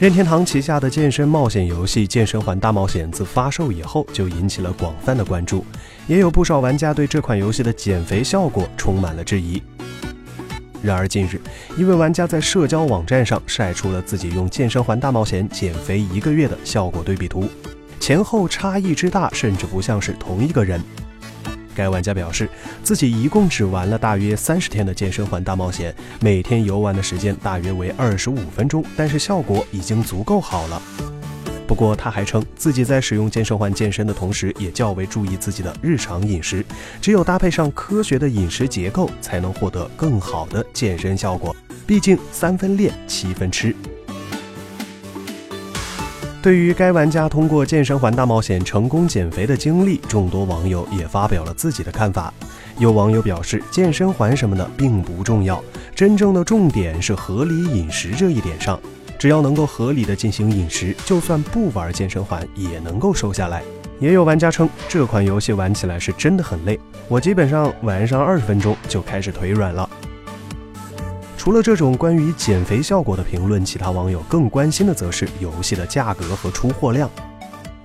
任天堂旗下的健身冒险游戏《健身环大冒险》自发售以后就引起了广泛的关注，也有不少玩家对这款游戏的减肥效果充满了质疑。然而近日，一位玩家在社交网站上晒出了自己用《健身环大冒险》减肥一个月的效果对比图，前后差异之大，甚至不像是同一个人。该玩家表示，自己一共只玩了大约三十天的健身环大冒险，每天游玩的时间大约为二十五分钟，但是效果已经足够好了。不过他还称，自己在使用健身环健身的同时，也较为注意自己的日常饮食，只有搭配上科学的饮食结构，才能获得更好的健身效果。毕竟三分练，七分吃。对于该玩家通过健身环大冒险成功减肥的经历，众多网友也发表了自己的看法。有网友表示，健身环什么的并不重要，真正的重点是合理饮食这一点上。只要能够合理的进行饮食，就算不玩健身环也能够瘦下来。也有玩家称，这款游戏玩起来是真的很累，我基本上玩上二十分钟就开始腿软了。除了这种关于减肥效果的评论，其他网友更关心的则是游戏的价格和出货量。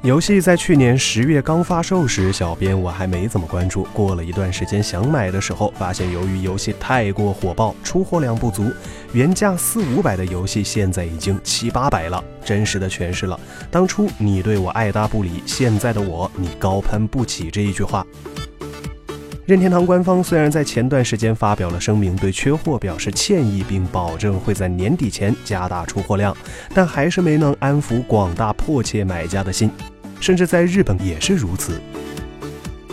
游戏在去年十月刚发售时，小编我还没怎么关注。过了一段时间想买的时候，发现由于游戏太过火爆，出货量不足，原价四五百的游戏现在已经七八百了，真实的诠释了当初你对我爱搭不理，现在的我你高攀不起这一句话。任天堂官方虽然在前段时间发表了声明，对缺货表示歉意，并保证会在年底前加大出货量，但还是没能安抚广大迫切买家的心，甚至在日本也是如此。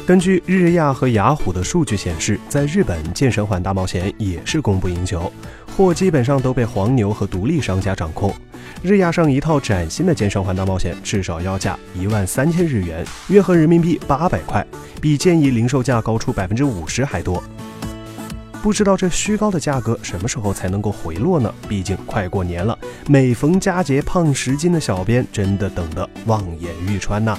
根据日亚和雅虎的数据显示，在日本《健身环大冒险》也是供不应求，货基本上都被黄牛和独立商家掌控。日亚上一套崭新的健身环大冒险至少要价一万三千日元，约合人民币八百块，比建议零售价高出百分之五十还多。不知道这虚高的价格什么时候才能够回落呢？毕竟快过年了，每逢佳节胖十斤的小编真的等得望眼欲穿呐！